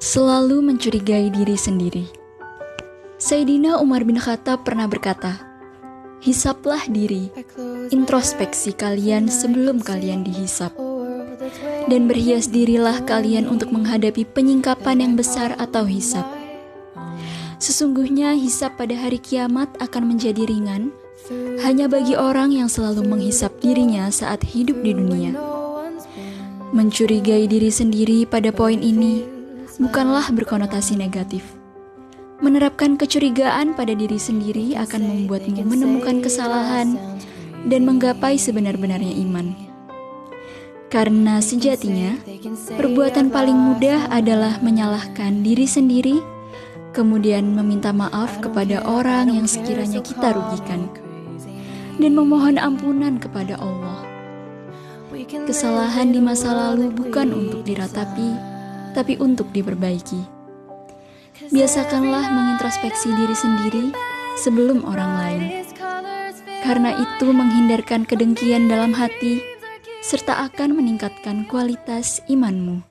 Selalu mencurigai diri sendiri. Sayyidina Umar bin Khattab pernah berkata, "Hisaplah diri, introspeksi kalian sebelum kalian dihisap." Dan berhias dirilah kalian untuk menghadapi penyingkapan yang besar atau hisap. Sesungguhnya hisap pada hari kiamat akan menjadi ringan hanya bagi orang yang selalu menghisap dirinya saat hidup di dunia. Mencurigai diri sendiri pada poin ini bukanlah berkonotasi negatif. Menerapkan kecurigaan pada diri sendiri akan membuatmu menemukan kesalahan dan menggapai sebenar-benarnya iman. Karena sejatinya, perbuatan paling mudah adalah menyalahkan diri sendiri, kemudian meminta maaf kepada orang yang sekiranya kita rugikan, dan memohon ampunan kepada Allah. Kesalahan di masa lalu bukan untuk diratapi, tapi untuk diperbaiki. Biasakanlah mengintrospeksi diri sendiri sebelum orang lain, karena itu menghindarkan kedengkian dalam hati serta akan meningkatkan kualitas imanmu.